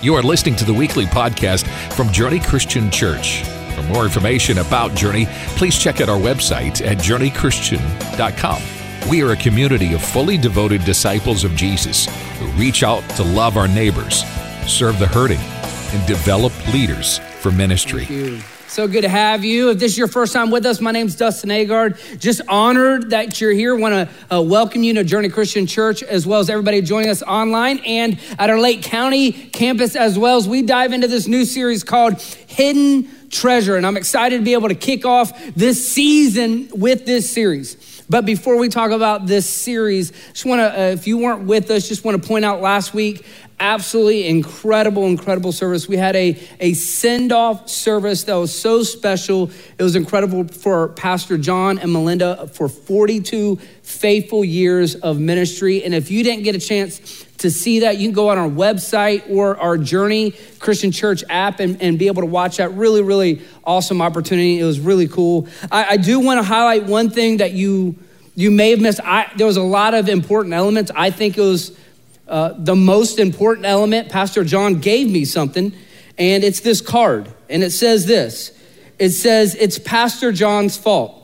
You are listening to the weekly podcast from Journey Christian Church. For more information about Journey, please check out our website at journeychristian.com. We are a community of fully devoted disciples of Jesus who reach out to love our neighbors, serve the hurting, and develop leaders for ministry. So good to have you. If this is your first time with us, my name is Dustin Agard. Just honored that you're here. Want to uh, welcome you to Journey Christian Church, as well as everybody joining us online and at our Lake County campus, as well as we dive into this new series called Hidden Treasure. And I'm excited to be able to kick off this season with this series. But before we talk about this series, just want to, uh, if you weren't with us, just want to point out last week absolutely incredible, incredible service. We had a, a send off service that was so special. It was incredible for Pastor John and Melinda for 42 faithful years of ministry. And if you didn't get a chance to see that, you can go on our website or our Journey Christian Church app and, and be able to watch that. Really, really awesome opportunity. It was really cool. I, I do want to highlight one thing that you you may have missed. I, there was a lot of important elements. I think it was uh, the most important element, Pastor John gave me something, and it's this card. And it says this it says, It's Pastor John's fault.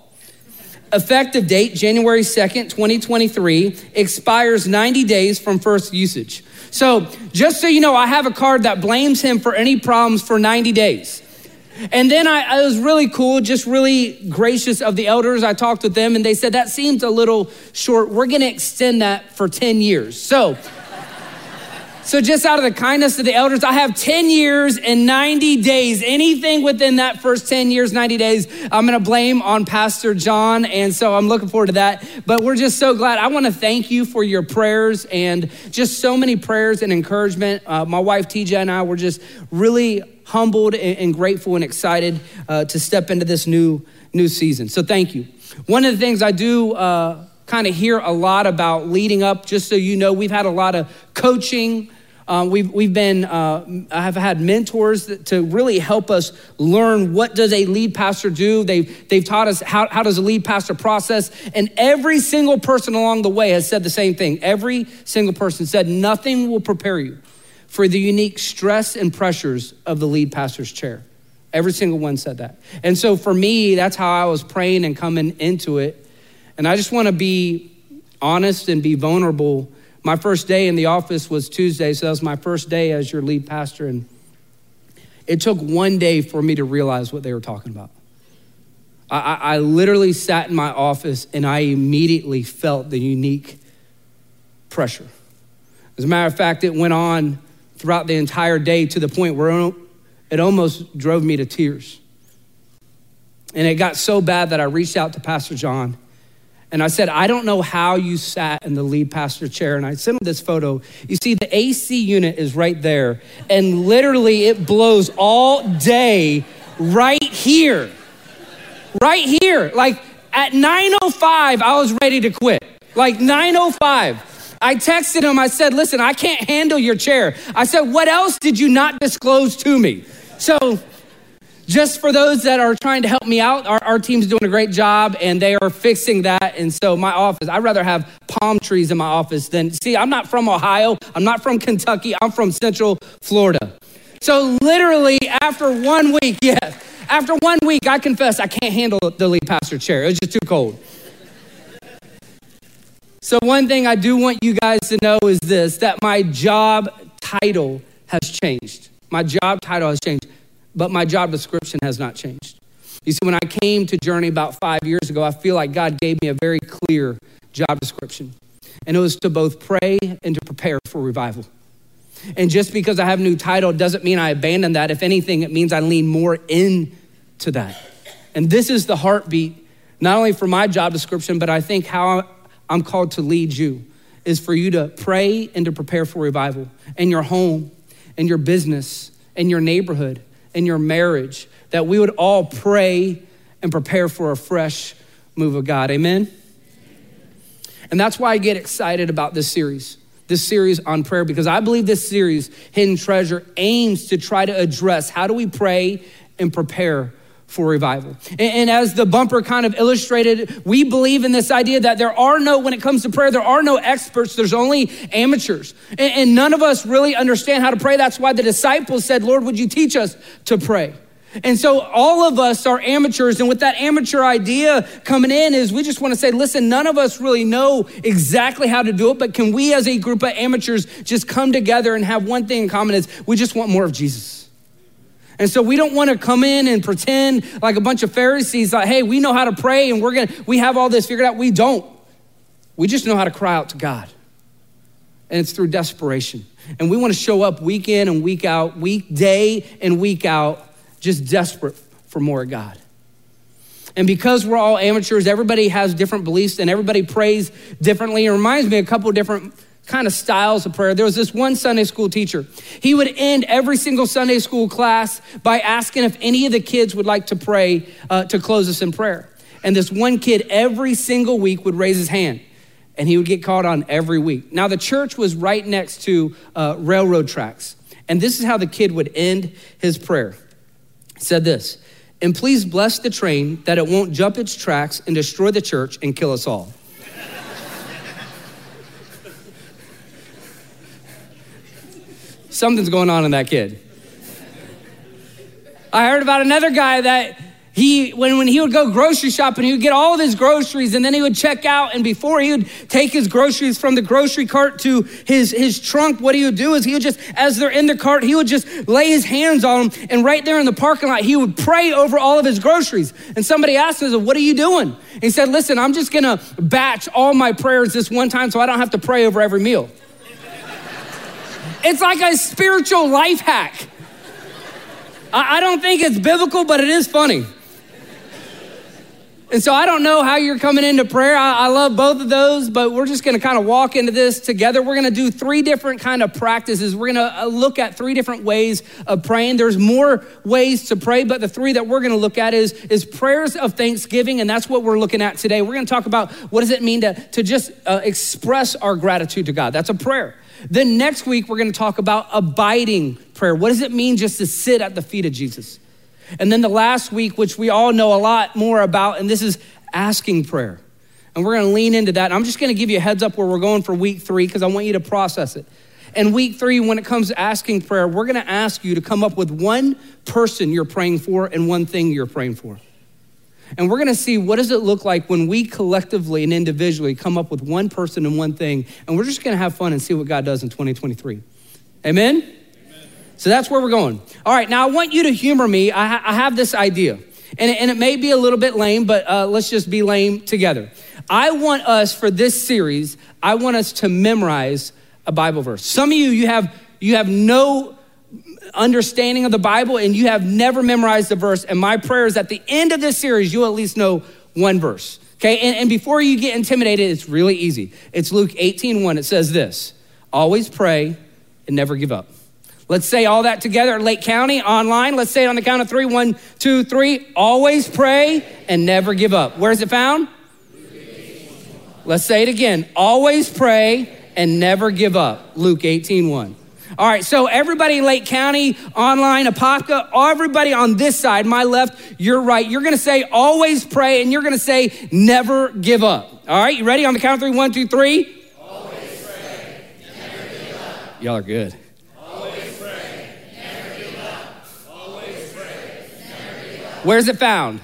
Effective date, January 2nd, 2023, expires 90 days from first usage. So, just so you know, I have a card that blames him for any problems for 90 days. And then I, was really cool, just really gracious of the elders. I talked with them and they said, that seems a little short. We're going to extend that for 10 years. So so, just out of the kindness of the elders, I have 10 years and 90 days. Anything within that first 10 years, 90 days, I'm gonna blame on Pastor John. And so I'm looking forward to that. But we're just so glad. I wanna thank you for your prayers and just so many prayers and encouragement. Uh, my wife, TJ, and I were just really humbled and, and grateful and excited uh, to step into this new, new season. So, thank you. One of the things I do, uh, kind of hear a lot about leading up. Just so you know, we've had a lot of coaching. Uh, we've, we've been, uh, I have had mentors to really help us learn what does a lead pastor do. They've, they've taught us how, how does a lead pastor process. And every single person along the way has said the same thing. Every single person said, nothing will prepare you for the unique stress and pressures of the lead pastor's chair. Every single one said that. And so for me, that's how I was praying and coming into it and I just want to be honest and be vulnerable. My first day in the office was Tuesday, so that was my first day as your lead pastor. And it took one day for me to realize what they were talking about. I, I literally sat in my office and I immediately felt the unique pressure. As a matter of fact, it went on throughout the entire day to the point where it almost drove me to tears. And it got so bad that I reached out to Pastor John and I said, I don't know how you sat in the lead pastor chair. And I sent him this photo. You see, the AC unit is right there. And literally, it blows all day right here. Right here. Like at 9.05, I was ready to quit. Like 9.05. I texted him, I said, listen, I can't handle your chair. I said, what else did you not disclose to me? So just for those that are trying to help me out, our, our, team's doing a great job and they are fixing that. And so, my office, I'd rather have palm trees in my office than, see, I'm not from Ohio, I'm not from Kentucky, I'm from Central Florida. So, literally, after one week, yeah, after one week, I confess I can't handle the lead pastor chair. It was just too cold. So, one thing I do want you guys to know is this that my job title has changed. My job title has changed but my job description has not changed. You see, when I came to Journey about five years ago, I feel like God gave me a very clear job description. And it was to both pray and to prepare for revival. And just because I have a new title doesn't mean I abandon that. If anything, it means I lean more into that. And this is the heartbeat, not only for my job description, but I think how I'm called to lead you is for you to pray and to prepare for revival in your home, in your business, in your neighborhood, in your marriage, that we would all pray and prepare for a fresh move of God. Amen? And that's why I get excited about this series, this series on prayer, because I believe this series, Hidden Treasure, aims to try to address how do we pray and prepare for revival. And, and, as the bumper kind of illustrated, we believe in this idea that there are no, when it comes to prayer, there are no experts, there's only amateurs. And, and none of us really understand how to pray. That's why the disciples said, Lord, would you teach us to pray? And so all of us are amateurs. And with that amateur idea coming in is we just want to say, listen, none of us really know exactly how to do it, but can we as a group of amateurs just come together and have one thing in common is we just want more of Jesus. And so we don't want to come in and pretend like a bunch of Pharisees, like, hey, we know how to pray and we're going to, we have all this figured out. We don't. We just know how to cry out to God. And it's through desperation. And we want to show up week in and week out, week day and week out just desperate for more of God. And because we're all amateurs, everybody has different beliefs and everybody prays differently. It reminds me a couple different kind of styles of prayer. There was this one Sunday school teacher. He would end every single Sunday school class by asking if any of the kids would like to pray uh, to close us in prayer. And this one kid every single week would raise his hand and he would get called on every week. Now, the church was right next to uh, railroad tracks. And this is how the kid would end his prayer He said this, and please bless the train that it won't jump its tracks and destroy the church and kill us all. Something's going on in that kid. I heard about another guy that he when, when he would go grocery shopping, he would get all of his groceries and then he would check out. And before he would take his groceries from the grocery cart to his, his trunk, what he would do is he would just, as they're in the cart, he would just lay his hands on them. And right there in the parking lot, he would pray over all of his groceries. And somebody asked him, What are you doing? He said, Listen, I'm just gonna batch all my prayers this one time so I don't have to pray over every meal. It's like a spiritual life hack. I, I don't think it's biblical, but it is funny. And so I don't know how you're coming into prayer. I, I love both of those, but we're just going to kind of walk into this together. We're going to do three different kind of practices. We're going to uh, look at three different ways of praying. There's more ways to pray, but the three that we're going to look at is, is prayers of thanksgiving, and that's what we're looking at today. We're going to talk about what does it mean to, to just uh, express our gratitude to God. That's a prayer. Then next week, we're going to talk about abiding prayer. What does it mean just to sit at the feet of Jesus? And then the last week, which we all know a lot more about, and this is asking prayer. And we're going to lean into that. I'm just going to give you a heads up where we're going for week three because I want you to process it. And week three, when it comes to asking prayer, we're going to ask you to come up with one person you're praying for and one thing you're praying for. And we're going to see what does it look like when we collectively and individually come up with one person and one thing. And we're just going to have fun and see what God does in 2023. Amen? So that's where we're going. All right, now I want you to humor me. I, ha- I have this idea, and it, and it may be a little bit lame, but uh, let's just be lame together. I want us for this series, I want us to memorize a Bible verse. Some of you, you have, you have no understanding of the Bible and you have never memorized the verse. And my prayer is at the end of this series, you'll at least know one verse. Okay, and, and before you get intimidated, it's really easy. It's Luke 18 1. It says this always pray and never give up. Let's say all that together Lake County online. Let's say it on the count of three. One, two, three. Always pray and never give up. Where's it found? Let's say it again. Always pray and never give up. Luke 18 1. All right, so everybody in Lake County, online, Apopka, everybody on this side, my left, your right, you're gonna say always pray and you're gonna say never give up. All right, you ready on the count of three? One, two, three. Always pray, never give up. Y'all are good. Always pray, never give up. Always pray, never give up. Where's it found?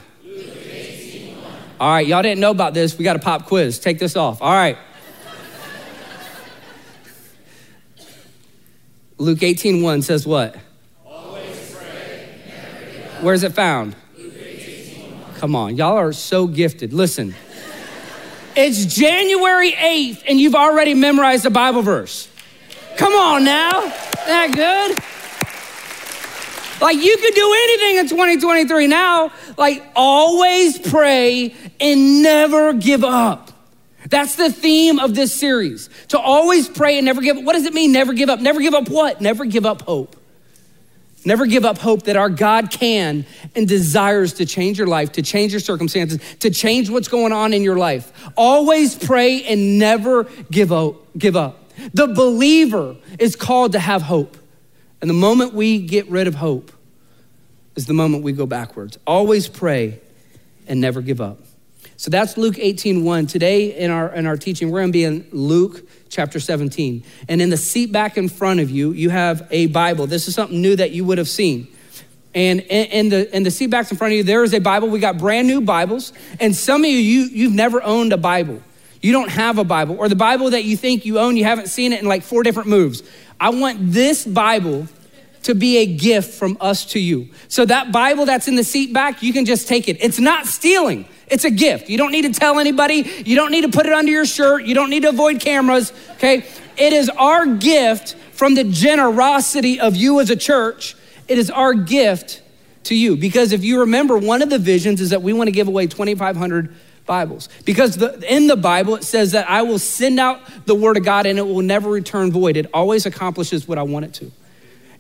All right, y'all didn't know about this. We got a pop quiz. Take this off. All right. Luke 18 1 says what? Where's it found? Come on, y'all are so gifted. Listen, it's January 8th, and you've already memorized a Bible verse. Come on now. Isn't that good? Like you could do anything in 2023 now. Like always pray and never give up. That's the theme of this series. To always pray and never give up. What does it mean, never give up? Never give up what? Never give up hope. Never give up hope that our God can and desires to change your life, to change your circumstances, to change what's going on in your life. Always pray and never give up. Give up. The believer is called to have hope. And the moment we get rid of hope, is the moment we go backwards. Always pray and never give up. So that's Luke 18, 1. Today in our, in our teaching, we're going to be in Luke chapter 17. And in the seat back in front of you, you have a Bible. This is something new that you would have seen. And in the, in the seat backs in front of you, there is a Bible. We got brand new Bibles. And some of you, you you've never owned a Bible. You don't have a Bible. Or the Bible that you think you own, you haven't seen it in like four different moves. I want this Bible to be a gift from us to you. So that Bible that's in the seat back, you can just take it. It's not stealing. It's a gift. You don't need to tell anybody. You don't need to put it under your shirt. You don't need to avoid cameras, okay? It is our gift from the generosity of you as a church. It is our gift to you. Because if you remember, one of the visions is that we want to give away 2,500 Bibles. Because the, in the Bible, it says that I will send out the word of God and it will never return void. It always accomplishes what I want it to.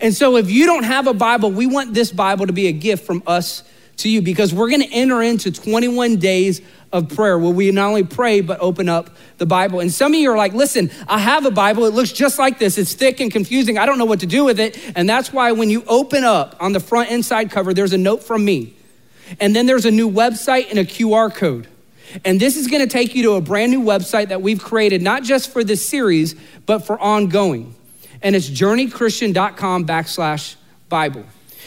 And so if you don't have a Bible, we want this Bible to be a gift from us to you because we're going to enter into 21 days of prayer where we not only pray but open up the Bible. And some of you are like, listen, I have a Bible. It looks just like this. It's thick and confusing. I don't know what to do with it. And that's why when you open up on the front inside cover, there's a note from me. And then there's a new website and a QR code. And this is going to take you to a brand new website that we've created, not just for this series, but for ongoing. And it's journeychristian.com backslash Bible.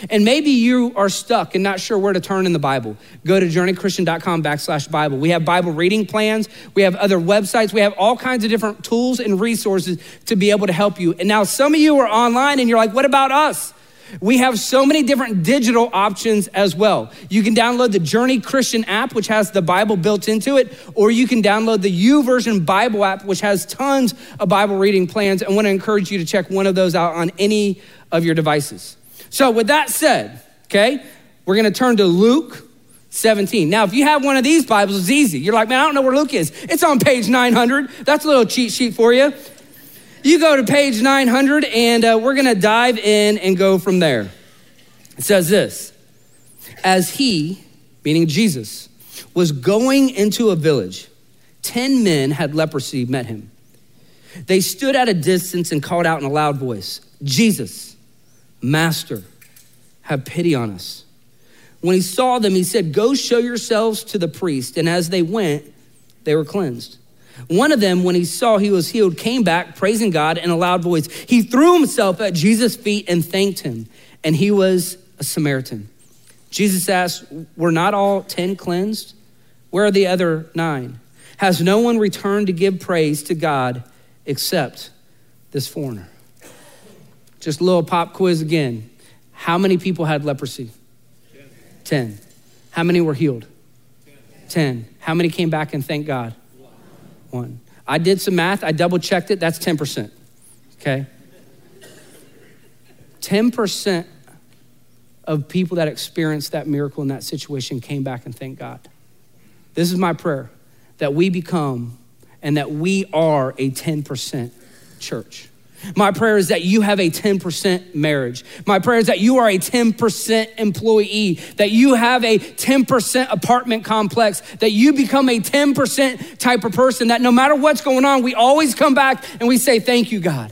And maybe you are stuck and not sure where to turn in the Bible. Go to journeychristian.com backslash Bible. We have Bible reading plans. We have other websites. We have all kinds of different tools and resources to be able to help you. And now some of you are online and you're like, what about us? We have so many different digital options as well. You can download the Journey Christian app, which has the Bible built into it, or you can download the YouVersion Bible app, which has tons of Bible reading plans. I want to encourage you to check one of those out on any of your devices. So, with that said, okay, we're going to turn to Luke 17. Now, if you have one of these Bibles, it's easy. You're like, man, I don't know where Luke is. It's on page 900. That's a little cheat sheet for you. You go to page 900, and uh, we're going to dive in and go from there. It says this As he, meaning Jesus, was going into a village, 10 men had leprosy met him. They stood at a distance and called out in a loud voice, Jesus Master, have pity on us. When he saw them, he said, Go show yourselves to the priest. And as they went, they were cleansed. One of them, when he saw he was healed, came back praising God in a loud voice. He threw himself at Jesus' feet and thanked him. And he was a Samaritan. Jesus asked, Were not all 10 cleansed? Where are the other nine? Has no one returned to give praise to God except this foreigner? Just a little pop quiz again. How many people had leprosy? Ten. How many were healed? Ten. How many came back and thanked God? One. I did some math. I double checked it. That's 10%. Okay? 10% of people that experienced that miracle in that situation came back and thanked God. This is my prayer that we become and that we are a 10% church. My prayer is that you have a 10% marriage. My prayer is that you are a 10% employee, that you have a 10% apartment complex, that you become a 10% type of person, that no matter what's going on, we always come back and we say, Thank you, God.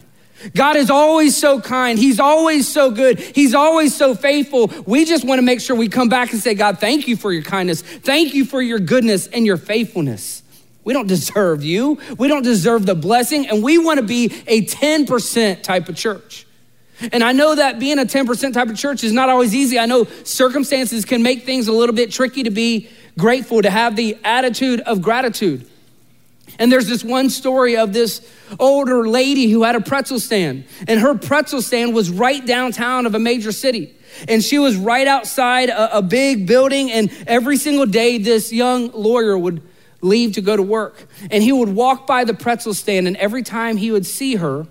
God is always so kind. He's always so good. He's always so faithful. We just want to make sure we come back and say, God, thank you for your kindness. Thank you for your goodness and your faithfulness. We don't deserve you. We don't deserve the blessing. And we want to be a 10% type of church. And I know that being a 10% type of church is not always easy. I know circumstances can make things a little bit tricky to be grateful, to have the attitude of gratitude. And there's this one story of this older lady who had a pretzel stand, and her pretzel stand was right downtown of a major city. And she was right outside a, a big building, and every single day, this young lawyer would leave to go to work. And he would walk by the pretzel stand, and every time he would see her,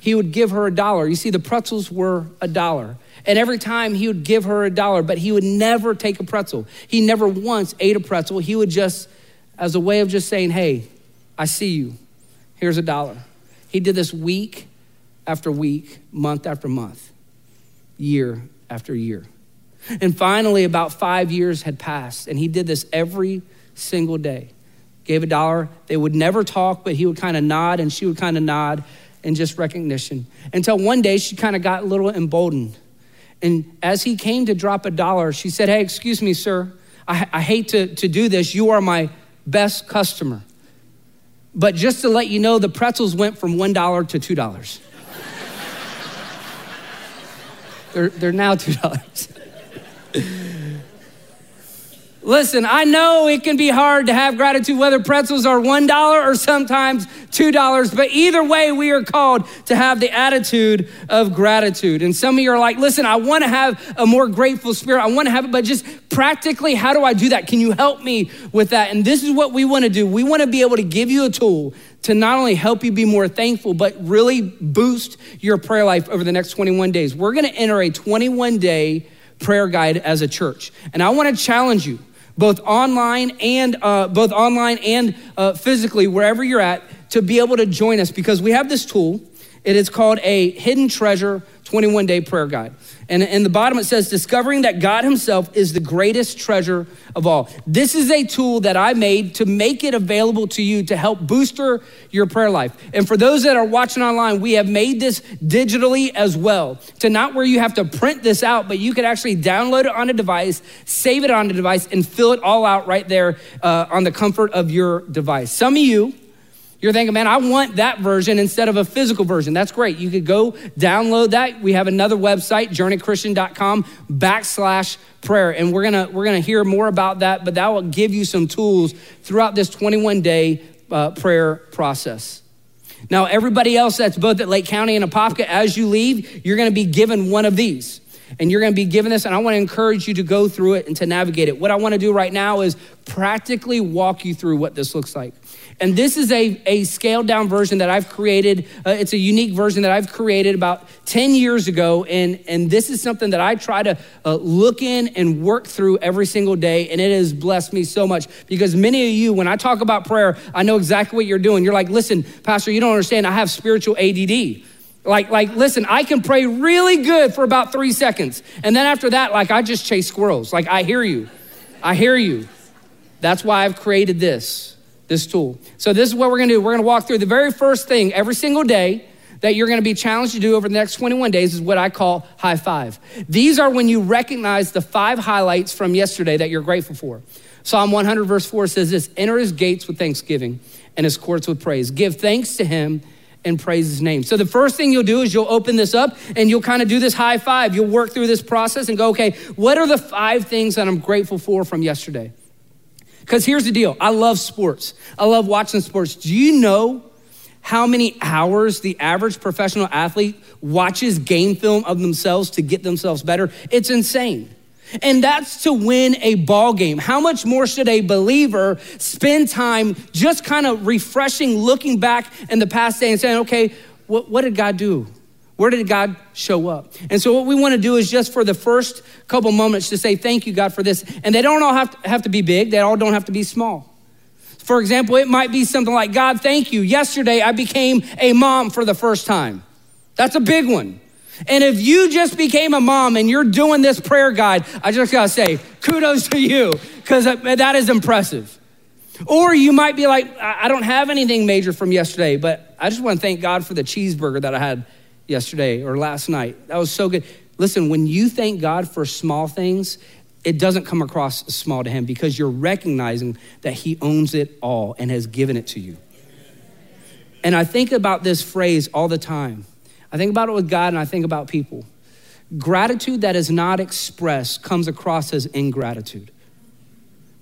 he would give her a dollar. You see, the pretzels were a dollar. And every time he would give her a dollar, but he would never take a pretzel. He never once ate a pretzel. He would just, as a way of just saying, hey, I see you. Here's a dollar. He did this week after week, month after month, year after year. And finally, about five years had passed, and he did this every single day gave a dollar. They would never talk, but he would kind of nod and she would kind of nod in just recognition. Until one day she kind of got a little emboldened. And as he came to drop a dollar, she said, Hey, excuse me, sir. I, I hate to, to do this. You are my best customer. But just to let you know, the pretzels went from $1 to $2. they're, they're now $2. Listen, I know it can be hard to have gratitude, whether pretzels are $1 or sometimes $2, but either way, we are called to have the attitude of gratitude. And some of you are like, listen, I want to have a more grateful spirit. I want to have it, but just practically, how do I do that? Can you help me with that? And this is what we want to do. We want to be able to give you a tool to not only help you be more thankful, but really boost your prayer life over the next 21 days. We're going to enter a 21 day prayer guide as a church. And I want to challenge you both online and uh, both online and uh, physically, wherever you're at, to be able to join us because we have this tool. It is called a hidden treasure 21 day prayer guide. And in the bottom, it says, discovering that God Himself is the greatest treasure of all. This is a tool that I made to make it available to you to help booster your prayer life. And for those that are watching online, we have made this digitally as well to not where you have to print this out, but you could actually download it on a device, save it on a device, and fill it all out right there uh, on the comfort of your device. Some of you, you're thinking, man, I want that version instead of a physical version. That's great. You could go download that. We have another website, journeychristian.com backslash prayer. And we're gonna we're gonna hear more about that, but that will give you some tools throughout this 21 day uh, prayer process. Now, everybody else that's both at Lake County and Apopka, as you leave, you're gonna be given one of these. And you're gonna be given this, and I wanna encourage you to go through it and to navigate it. What I wanna do right now is practically walk you through what this looks like. And this is a, a scaled down version that I've created. Uh, it's a unique version that I've created about 10 years ago. And, and this is something that I try to uh, look in and work through every single day. And it has blessed me so much because many of you, when I talk about prayer, I know exactly what you're doing. You're like, listen, Pastor, you don't understand. I have spiritual ADD. Like, like, listen, I can pray really good for about three seconds. And then after that, like, I just chase squirrels. Like, I hear you. I hear you. That's why I've created this this tool. So, this is what we're gonna do. We're gonna walk through the very first thing every single day that you're gonna be challenged to do over the next 21 days is what I call high five. These are when you recognize the five highlights from yesterday that you're grateful for. Psalm 100, verse 4 says this Enter his gates with thanksgiving and his courts with praise. Give thanks to him and praise his name. So the first thing you'll do is you'll open this up and you'll kind of do this high five. You'll work through this process and go, okay, what are the five things that I'm grateful for from yesterday? Because here's the deal I love sports, I love watching sports. Do you know how many hours the average professional athlete watches game film of themselves to get themselves better? It's insane. And that's to win a ball game. How much more should a believer spend time just kind of refreshing, looking back in the past day and saying, okay, what, what did God do? Where did God show up? And so, what we want to do is just for the first couple moments to say, Thank you, God, for this. And they don't all have to, have to be big, they all don't have to be small. For example, it might be something like, God, thank you. Yesterday, I became a mom for the first time. That's a big one. And if you just became a mom and you're doing this prayer guide, I just gotta say, kudos to you, because that is impressive. Or you might be like, I don't have anything major from yesterday, but I just wanna thank God for the cheeseburger that I had yesterday or last night. That was so good. Listen, when you thank God for small things, it doesn't come across small to Him because you're recognizing that He owns it all and has given it to you. And I think about this phrase all the time. I think about it with God and I think about people. Gratitude that is not expressed comes across as ingratitude.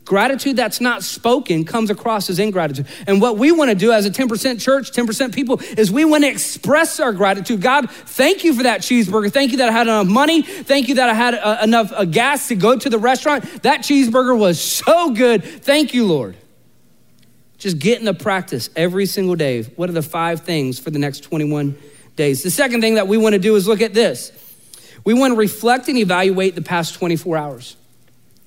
Gratitude that's not spoken comes across as ingratitude. And what we want to do as a 10% church, 10% people, is we want to express our gratitude. God, thank you for that cheeseburger. Thank you that I had enough money. Thank you that I had uh, enough uh, gas to go to the restaurant. That cheeseburger was so good. Thank you, Lord. Just get in the practice every single day. What are the five things for the next 21 days? The second thing that we want to do is look at this. We want to reflect and evaluate the past 24 hours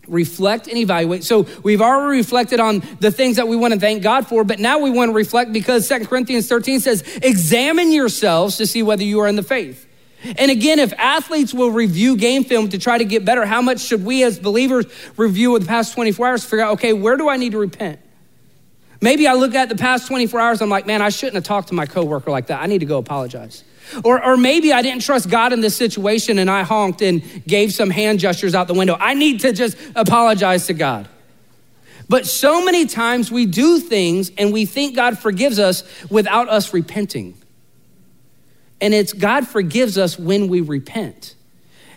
reflect and evaluate. So we've already reflected on the things that we want to thank God for, but now we want to reflect because Second Corinthians 13 says, examine yourselves to see whether you are in the faith. And again, if athletes will review game film to try to get better, how much should we as believers review with the past 24 hours to figure out, okay, where do I need to repent? Maybe I look at the past 24 hours, I'm like, man, I shouldn't have talked to my coworker like that. I need to go apologize. Or, or maybe I didn't trust God in this situation and I honked and gave some hand gestures out the window. I need to just apologize to God. But so many times we do things and we think God forgives us without us repenting. And it's God forgives us when we repent.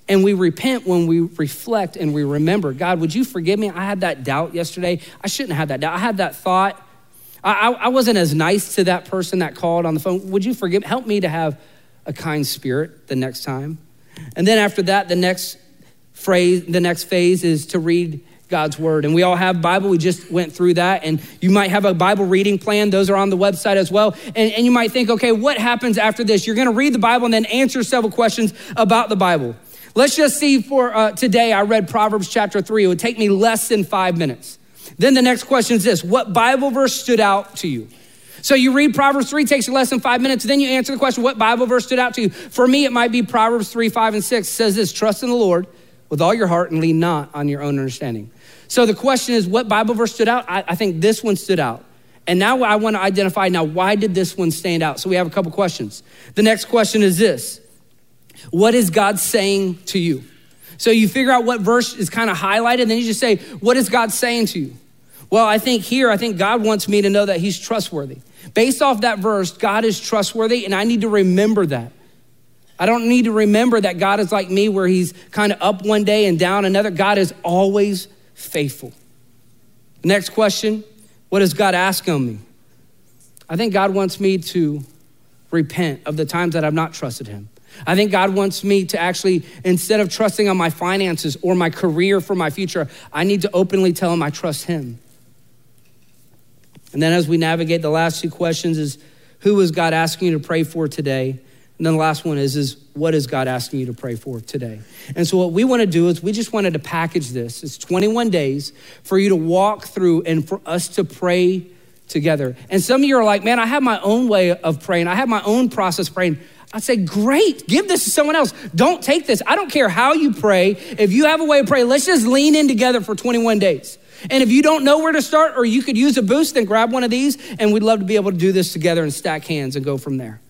And we repent when we reflect and we remember God, would you forgive me? I had that doubt yesterday. I shouldn't have that doubt. I had that thought. I, I wasn't as nice to that person that called on the phone. Would you forgive? Help me to have a kind spirit the next time. And then after that, the next phrase, the next phase is to read God's word. And we all have Bible. We just went through that. And you might have a Bible reading plan. Those are on the website as well. And, and you might think, okay, what happens after this? You're going to read the Bible and then answer several questions about the Bible. Let's just see for uh, today, I read Proverbs chapter three. It would take me less than five minutes. Then the next question is this What Bible verse stood out to you? So you read Proverbs 3, takes you less than five minutes. Then you answer the question, what Bible verse stood out to you? For me, it might be Proverbs 3, 5, and 6. It says this trust in the Lord with all your heart and lean not on your own understanding. So the question is, what Bible verse stood out? I, I think this one stood out. And now I want to identify now, why did this one stand out? So we have a couple questions. The next question is this What is God saying to you? So you figure out what verse is kind of highlighted, then you just say, What is God saying to you? Well, I think here, I think God wants me to know that He's trustworthy. Based off that verse, God is trustworthy, and I need to remember that. I don't need to remember that God is like me, where He's kind of up one day and down another. God is always faithful. Next question What does God ask of me? I think God wants me to repent of the times that I've not trusted Him. I think God wants me to actually, instead of trusting on my finances or my career for my future, I need to openly tell Him I trust Him. And then as we navigate the last two questions is who is God asking you to pray for today? And then the last one is, is what is God asking you to pray for today? And so what we want to do is we just wanted to package this. It's 21 days for you to walk through and for us to pray together. And some of you are like, man, I have my own way of praying. I have my own process praying. I'd say, great, give this to someone else. Don't take this. I don't care how you pray. If you have a way of praying, let's just lean in together for 21 days. And if you don't know where to start or you could use a boost, then grab one of these and we'd love to be able to do this together and stack hands and go from there.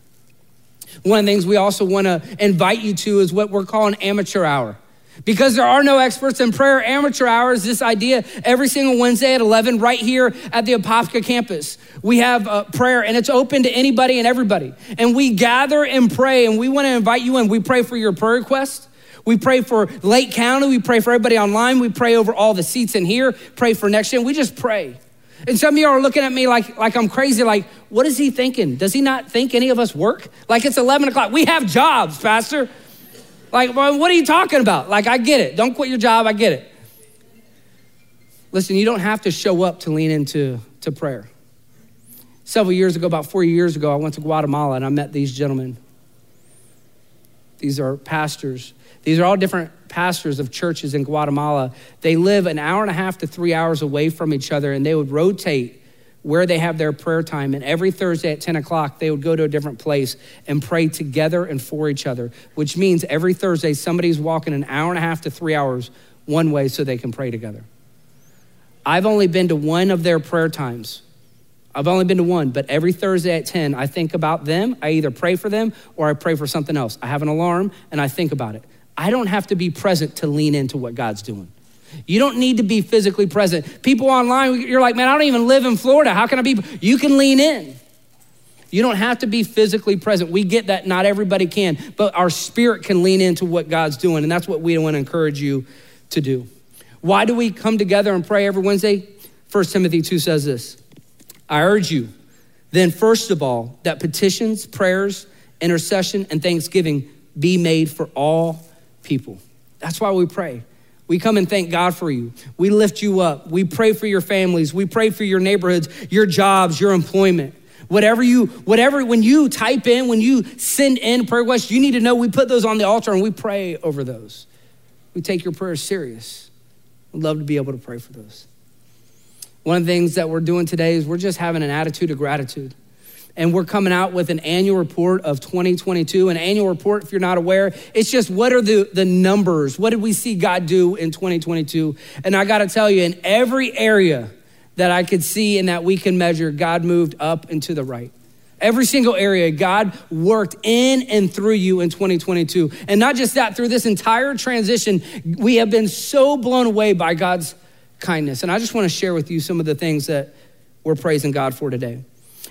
One of the things we also want to invite you to is what we're calling amateur hour. Because there are no experts in prayer, amateur hours, this idea every single Wednesday at 11 right here at the Apopka campus. We have uh, prayer and it's open to anybody and everybody. And we gather and pray and we want to invite you in. We pray for your prayer request. We pray for Lake County. We pray for everybody online. We pray over all the seats in here. Pray for next year. We just pray. And some of you are looking at me like, like I'm crazy, like, what is he thinking? Does he not think any of us work? Like it's 11 o'clock. We have jobs, Pastor. Like, well, what are you talking about? Like, I get it. Don't quit your job. I get it. Listen, you don't have to show up to lean into to prayer. Several years ago, about four years ago, I went to Guatemala and I met these gentlemen. These are pastors these are all different pastors of churches in Guatemala. They live an hour and a half to three hours away from each other, and they would rotate where they have their prayer time. And every Thursday at 10 o'clock, they would go to a different place and pray together and for each other, which means every Thursday, somebody's walking an hour and a half to three hours one way so they can pray together. I've only been to one of their prayer times. I've only been to one, but every Thursday at 10, I think about them. I either pray for them or I pray for something else. I have an alarm and I think about it. I don't have to be present to lean into what God's doing. You don't need to be physically present. People online, you're like, man, I don't even live in Florida. How can I be? You can lean in. You don't have to be physically present. We get that not everybody can, but our spirit can lean into what God's doing, and that's what we want to encourage you to do. Why do we come together and pray every Wednesday? 1 Timothy 2 says this I urge you, then, first of all, that petitions, prayers, intercession, and thanksgiving be made for all people. That's why we pray. We come and thank God for you. We lift you up. We pray for your families. We pray for your neighborhoods, your jobs, your employment. Whatever you, whatever, when you type in, when you send in prayer requests, you need to know we put those on the altar and we pray over those. We take your prayers serious. We'd love to be able to pray for those. One of the things that we're doing today is we're just having an attitude of gratitude and we're coming out with an annual report of 2022. An annual report, if you're not aware, it's just what are the, the numbers? What did we see God do in 2022? And I got to tell you, in every area that I could see and that we can measure, God moved up and to the right. Every single area, God worked in and through you in 2022. And not just that, through this entire transition, we have been so blown away by God's kindness. And I just want to share with you some of the things that we're praising God for today.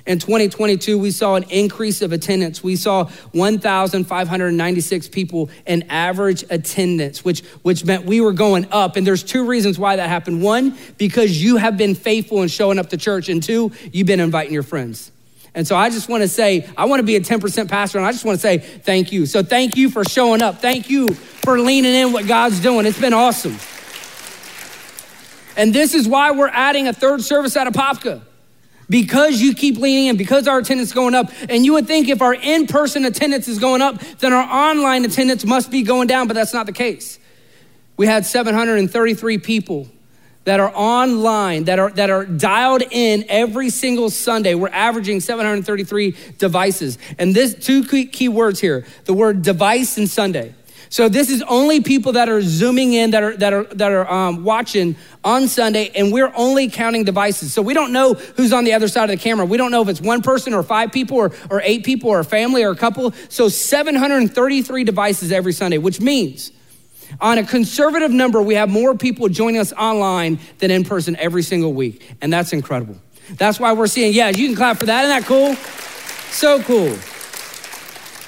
In 2022, we saw an increase of attendance. We saw 1,596 people in average attendance, which, which meant we were going up. And there's two reasons why that happened. One, because you have been faithful in showing up to church. And two, you've been inviting your friends. And so I just want to say, I want to be a 10% pastor, and I just want to say thank you. So thank you for showing up. Thank you for leaning in what God's doing. It's been awesome. And this is why we're adding a third service at Apopka. Because you keep leaning in, because our attendance is going up. And you would think if our in person attendance is going up, then our online attendance must be going down, but that's not the case. We had 733 people that are online, that are, that are dialed in every single Sunday. We're averaging 733 devices. And this two key, key words here the word device and Sunday. So this is only people that are zooming in, that are that are that are um, watching on Sunday, and we're only counting devices. So we don't know who's on the other side of the camera. We don't know if it's one person or five people or, or eight people or a family or a couple. So 733 devices every Sunday, which means on a conservative number, we have more people joining us online than in person every single week. And that's incredible. That's why we're seeing, yeah, you can clap for that. Isn't that cool? So cool.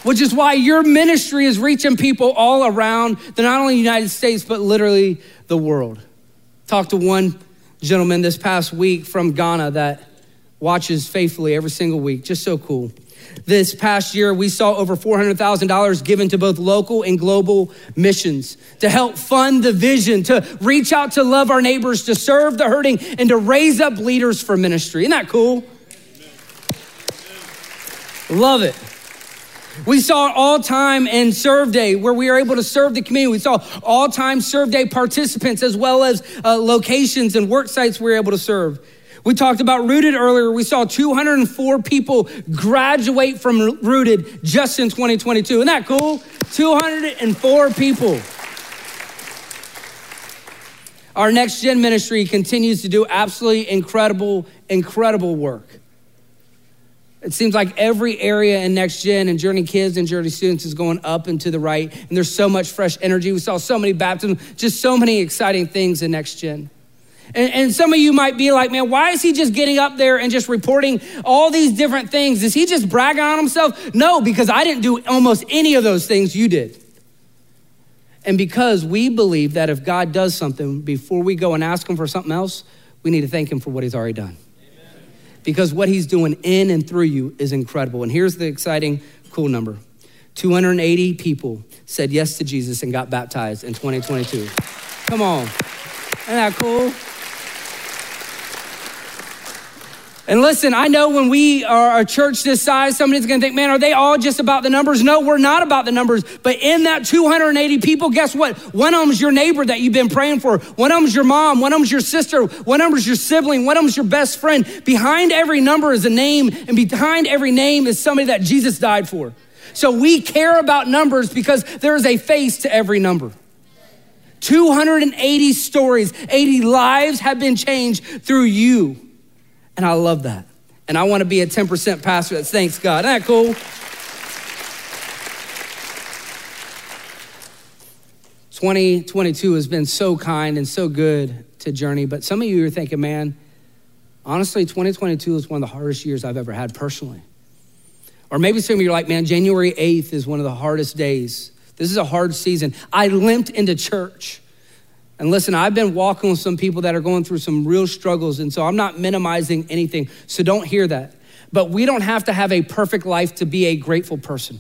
Which is why your ministry is reaching people all around the not only United States, but literally the world. Talked to one gentleman this past week from Ghana that watches faithfully every single week. Just so cool. This past year, we saw over $400,000 given to both local and global missions to help fund the vision, to reach out to love our neighbors, to serve the hurting, and to raise up leaders for ministry. Isn't that cool? Love it. We saw all time and serve day where we are able to serve the community. We saw all time serve day participants as well as uh, locations and work sites we were able to serve. We talked about Rooted earlier. We saw 204 people graduate from Rooted just in 2022. Isn't that cool? 204 people. Our next gen ministry continues to do absolutely incredible, incredible work. It seems like every area in Next Gen and Journey Kids and Journey Students is going up and to the right. And there's so much fresh energy. We saw so many baptisms, just so many exciting things in Next Gen. And, and, some of you might be like, man, why is he just getting up there and just reporting all these different things? Is he just bragging on himself? No, because I didn't do almost any of those things you did. And because we believe that if God does something before we go and ask him for something else, we need to thank him for what he's already done. Because what he's doing in and through you is incredible. And here's the exciting, cool number 280 people said yes to Jesus and got baptized in 2022. Come on. Isn't that cool? And listen, I know when we are a church this size, somebody's gonna think, man, are they all just about the numbers? No, we're not about the numbers. But in that 280 people, guess what? One of them's your neighbor that you've been praying for. One of them's your mom. One of them's your sister. One of them's your sibling. One of them's your best friend. Behind every number is a name, and behind every name is somebody that Jesus died for. So we care about numbers because there is a face to every number. 280 stories, 80 lives have been changed through you. And I love that. And I want to be a 10% pastor that thanks God. Isn't that cool? 2022 has been so kind and so good to Journey, but some of you are thinking, man, honestly, 2022 is one of the hardest years I've ever had personally. Or maybe some of you are like, man, January 8th is one of the hardest days. This is a hard season. I limped into church. And listen, I've been walking with some people that are going through some real struggles, and so I'm not minimizing anything. So don't hear that. But we don't have to have a perfect life to be a grateful person.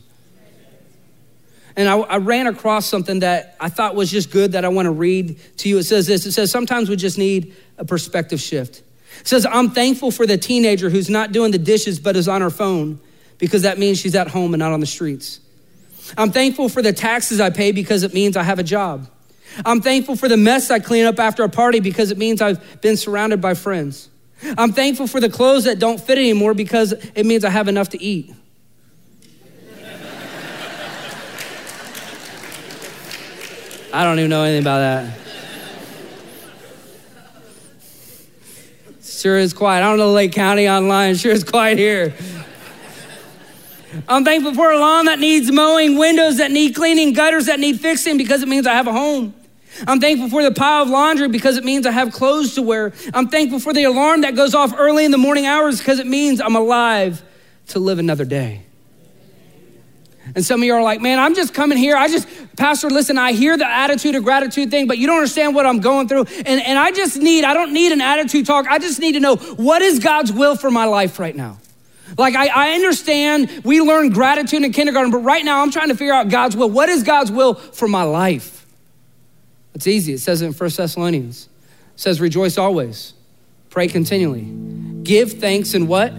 And I, I, ran across something that I thought was just good that I want to read to you. It says this it says, Sometimes we just need a perspective shift. It says, I'm thankful for the teenager who's not doing the dishes but is on her phone because that means she's at home and not on the streets. I'm thankful for the taxes I pay because it means I have a job. I'm thankful for the mess I clean up after a party because it means I've been surrounded by friends. I'm thankful for the clothes that don't fit anymore because it means I have enough to eat. I don't even know anything about that. Sure is quiet. I don't know Lake County online. Sure is quiet here. I'm thankful for a lawn that needs mowing, windows that need cleaning, gutters that need fixing because it means I have a home. I'm thankful for the pile of laundry because it means I have clothes to wear. I'm thankful for the alarm that goes off early in the morning hours because it means I'm alive to live another day. And some of you are like, man, I'm just coming here. I just, Pastor, listen, I hear the attitude of gratitude thing, but you don't understand what I'm going through. And, and I just need, I don't need an attitude talk. I just need to know what is God's will for my life right now. Like, I, I understand we learn gratitude in kindergarten, but right now I'm trying to figure out God's will. What is God's will for my life? It's easy. It says it in 1 Thessalonians. It says, rejoice always, pray continually, give thanks in what?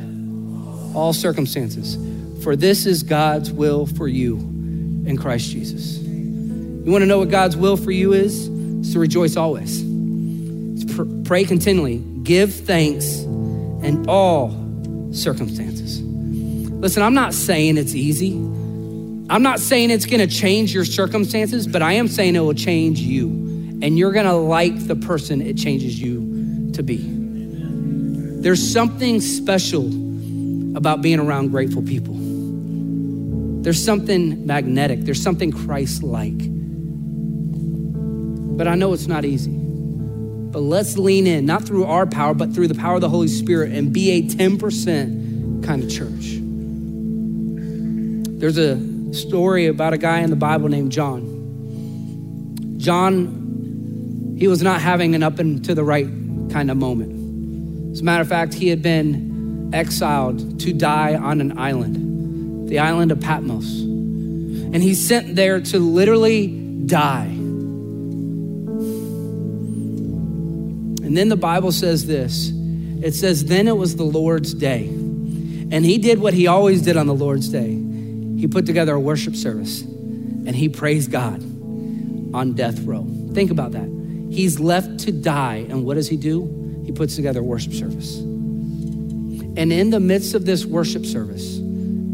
All circumstances for this is God's will for you in Christ Jesus. You want to know what God's will for you is? It's to rejoice always. Pr- pray continually. Give thanks in all circumstances. Listen, I'm not saying it's easy. I'm not saying it's going to change your circumstances, but I am saying it will change you. And you're going to like the person it changes you to be. There's something special about being around grateful people. There's something magnetic, there's something Christ like. But I know it's not easy. But let's lean in, not through our power, but through the power of the Holy Spirit and be a 10% kind of church. There's a story about a guy in the Bible named John. John, he was not having an up and to the right kind of moment. As a matter of fact, he had been exiled to die on an island the island of Patmos. And he's sent there to literally die. And then the Bible says this it says, Then it was the Lord's day. And he did what he always did on the Lord's day. He put together a worship service and he praised God on death row. Think about that. He's left to die. And what does he do? He puts together a worship service. And in the midst of this worship service,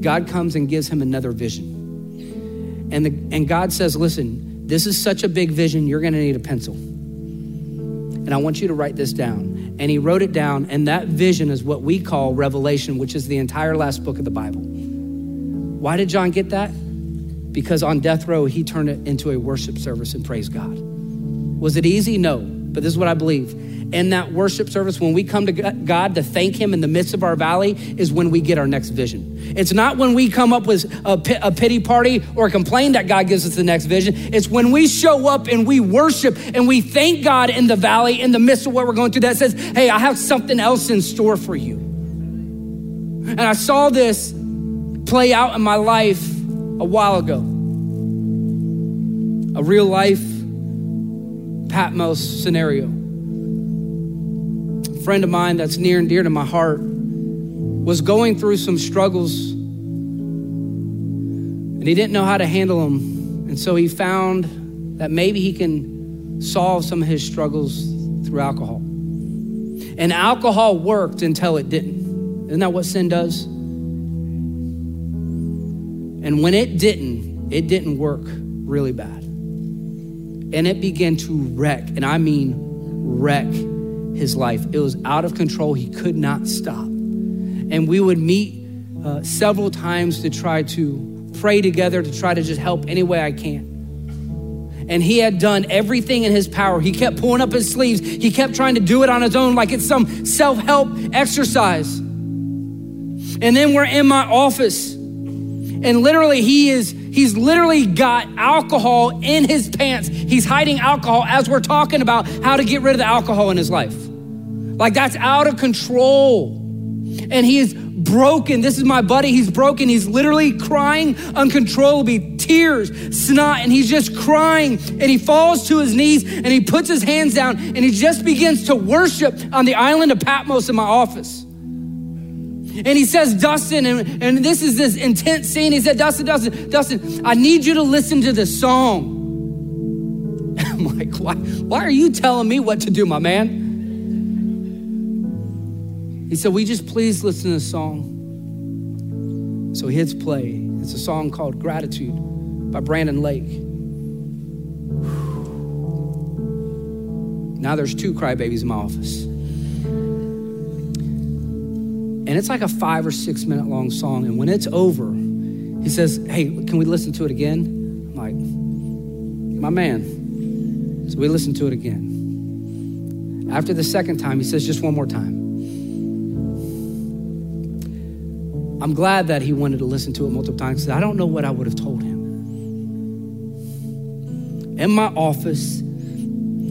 God comes and gives him another vision. And, the, and God says, Listen, this is such a big vision, you're gonna need a pencil. And I want you to write this down. And he wrote it down, and that vision is what we call Revelation, which is the entire last book of the Bible. Why did John get that? Because on death row, he turned it into a worship service and praised God. Was it easy? No. But this is what I believe in that worship service, when we come to God to thank Him in the midst of our valley, is when we get our next vision. It's not when we come up with a pity party or complain that God gives us the next vision. It's when we show up and we worship and we thank God in the valley, in the midst of what we're going through, that says, Hey, I have something else in store for you. And I saw this play out in my life a while ago. A real life Patmos scenario A friend of mine that's near and dear to my heart was going through some struggles and he didn't know how to handle them. And so he found that maybe he can solve some of his struggles through alcohol. And alcohol worked until it didn't. Isn't that what sin does? And when it didn't, it didn't work really bad. And it began to wreck, and I mean wreck his life. It was out of control. He could not stop. And we would meet uh, several times to try to pray together, to try to just help any way I can. And he had done everything in his power. He kept pulling up his sleeves. He kept trying to do it on his own, like it's some self help exercise. And then we're in my office, and literally, he is He's literally got alcohol in his pants. He's hiding alcohol as we're talking about how to get rid of the alcohol in his life. Like that's out of control. And he is broken. This is my buddy. He's broken. He's literally crying uncontrollably, tears, snot, and he's just crying. And he falls to his knees and he puts his hands down and he just begins to worship on the island of Patmos in my office. And he says, Dustin, and, and this is this intense scene. He said, Dustin, Dustin, Dustin, I need you to listen to this song. I'm like, why, why are you telling me what to do, my man? He said, We just please listen to this song. So he hits play. It's a song called Gratitude by Brandon Lake. Now there's two crybabies in my office. And it's like a five or six minute long song. And when it's over, He says, Hey, can we listen to it again? I'm like, My man. So we listen to it again. After the second time, he says, Just one more time. I'm glad that he wanted to listen to it multiple times because I don't know what I would have told him. In my office,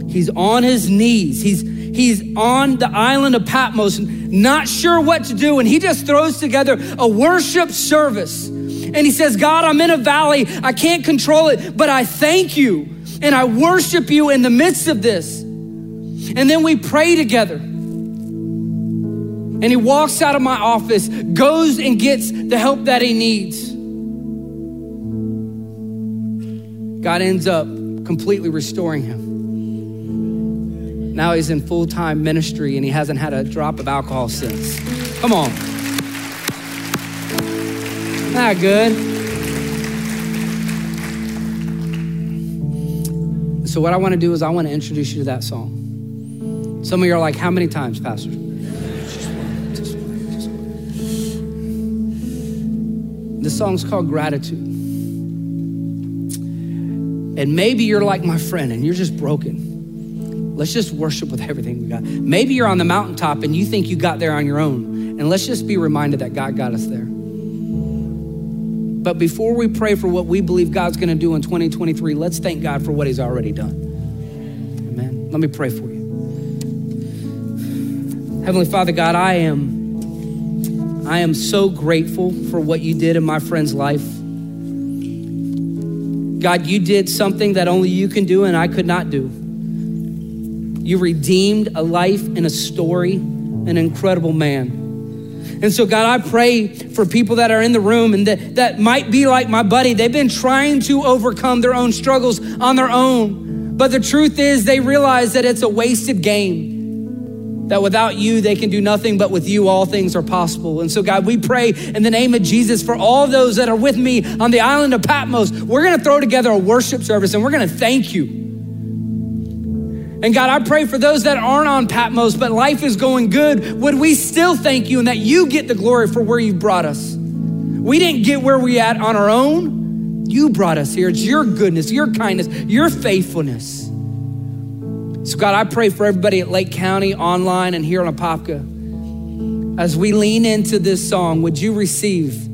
he's on his knees. He's he's on the island of Patmos, not sure what to do, and he just throws together a worship service. And he says, God, I'm in a valley. I can't control it, but I thank you and I worship you in the midst of this. And then we pray together. And he walks out of my office, goes and gets the help that he needs. God ends up completely restoring him. Now he's in full time ministry and he hasn't had a drop of alcohol since. Come on. Not good. So, what I want to do is, I want to introduce you to that song. Some of you are like, How many times, Pastor? This song's called Gratitude. And maybe you're like my friend and you're just broken. Let's just worship with everything we got. Maybe you're on the mountaintop and you think you got there on your own. And let's just be reminded that God got us there. But before we pray for what we believe God's going to do in 2023, let's thank God for what He's already done. Amen. Let me pray for you. Heavenly Father God, I am I am so grateful for what you did in my friend's life. God, you did something that only you can do and I could not do. You redeemed a life and a story, an incredible man. And so, God, I pray for people that are in the room and that, that might be like my buddy. They've been trying to overcome their own struggles on their own. But the truth is, they realize that it's a wasted game that without you, they can do nothing, but with you, all things are possible. And so, God, we pray in the name of Jesus for all those that are with me on the island of Patmos. We're going to throw together a worship service and we're going to thank you. And God, I pray for those that aren't on Patmos, but life is going good. Would we still thank you and that you get the glory for where you brought us? We didn't get where we at on our own. You brought us here. It's your goodness, your kindness, your faithfulness. So, God, I pray for everybody at Lake County, online, and here on Apopka. As we lean into this song, would you receive?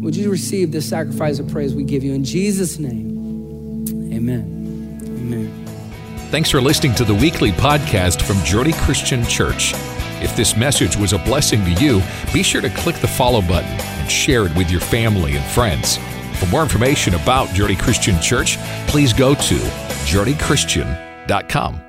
Would you receive this sacrifice of praise we give you in Jesus' name? Amen. Amen. Thanks for listening to the weekly podcast from Journey Christian Church. If this message was a blessing to you, be sure to click the follow button and share it with your family and friends. For more information about Journey Christian Church, please go to journeychristian.com.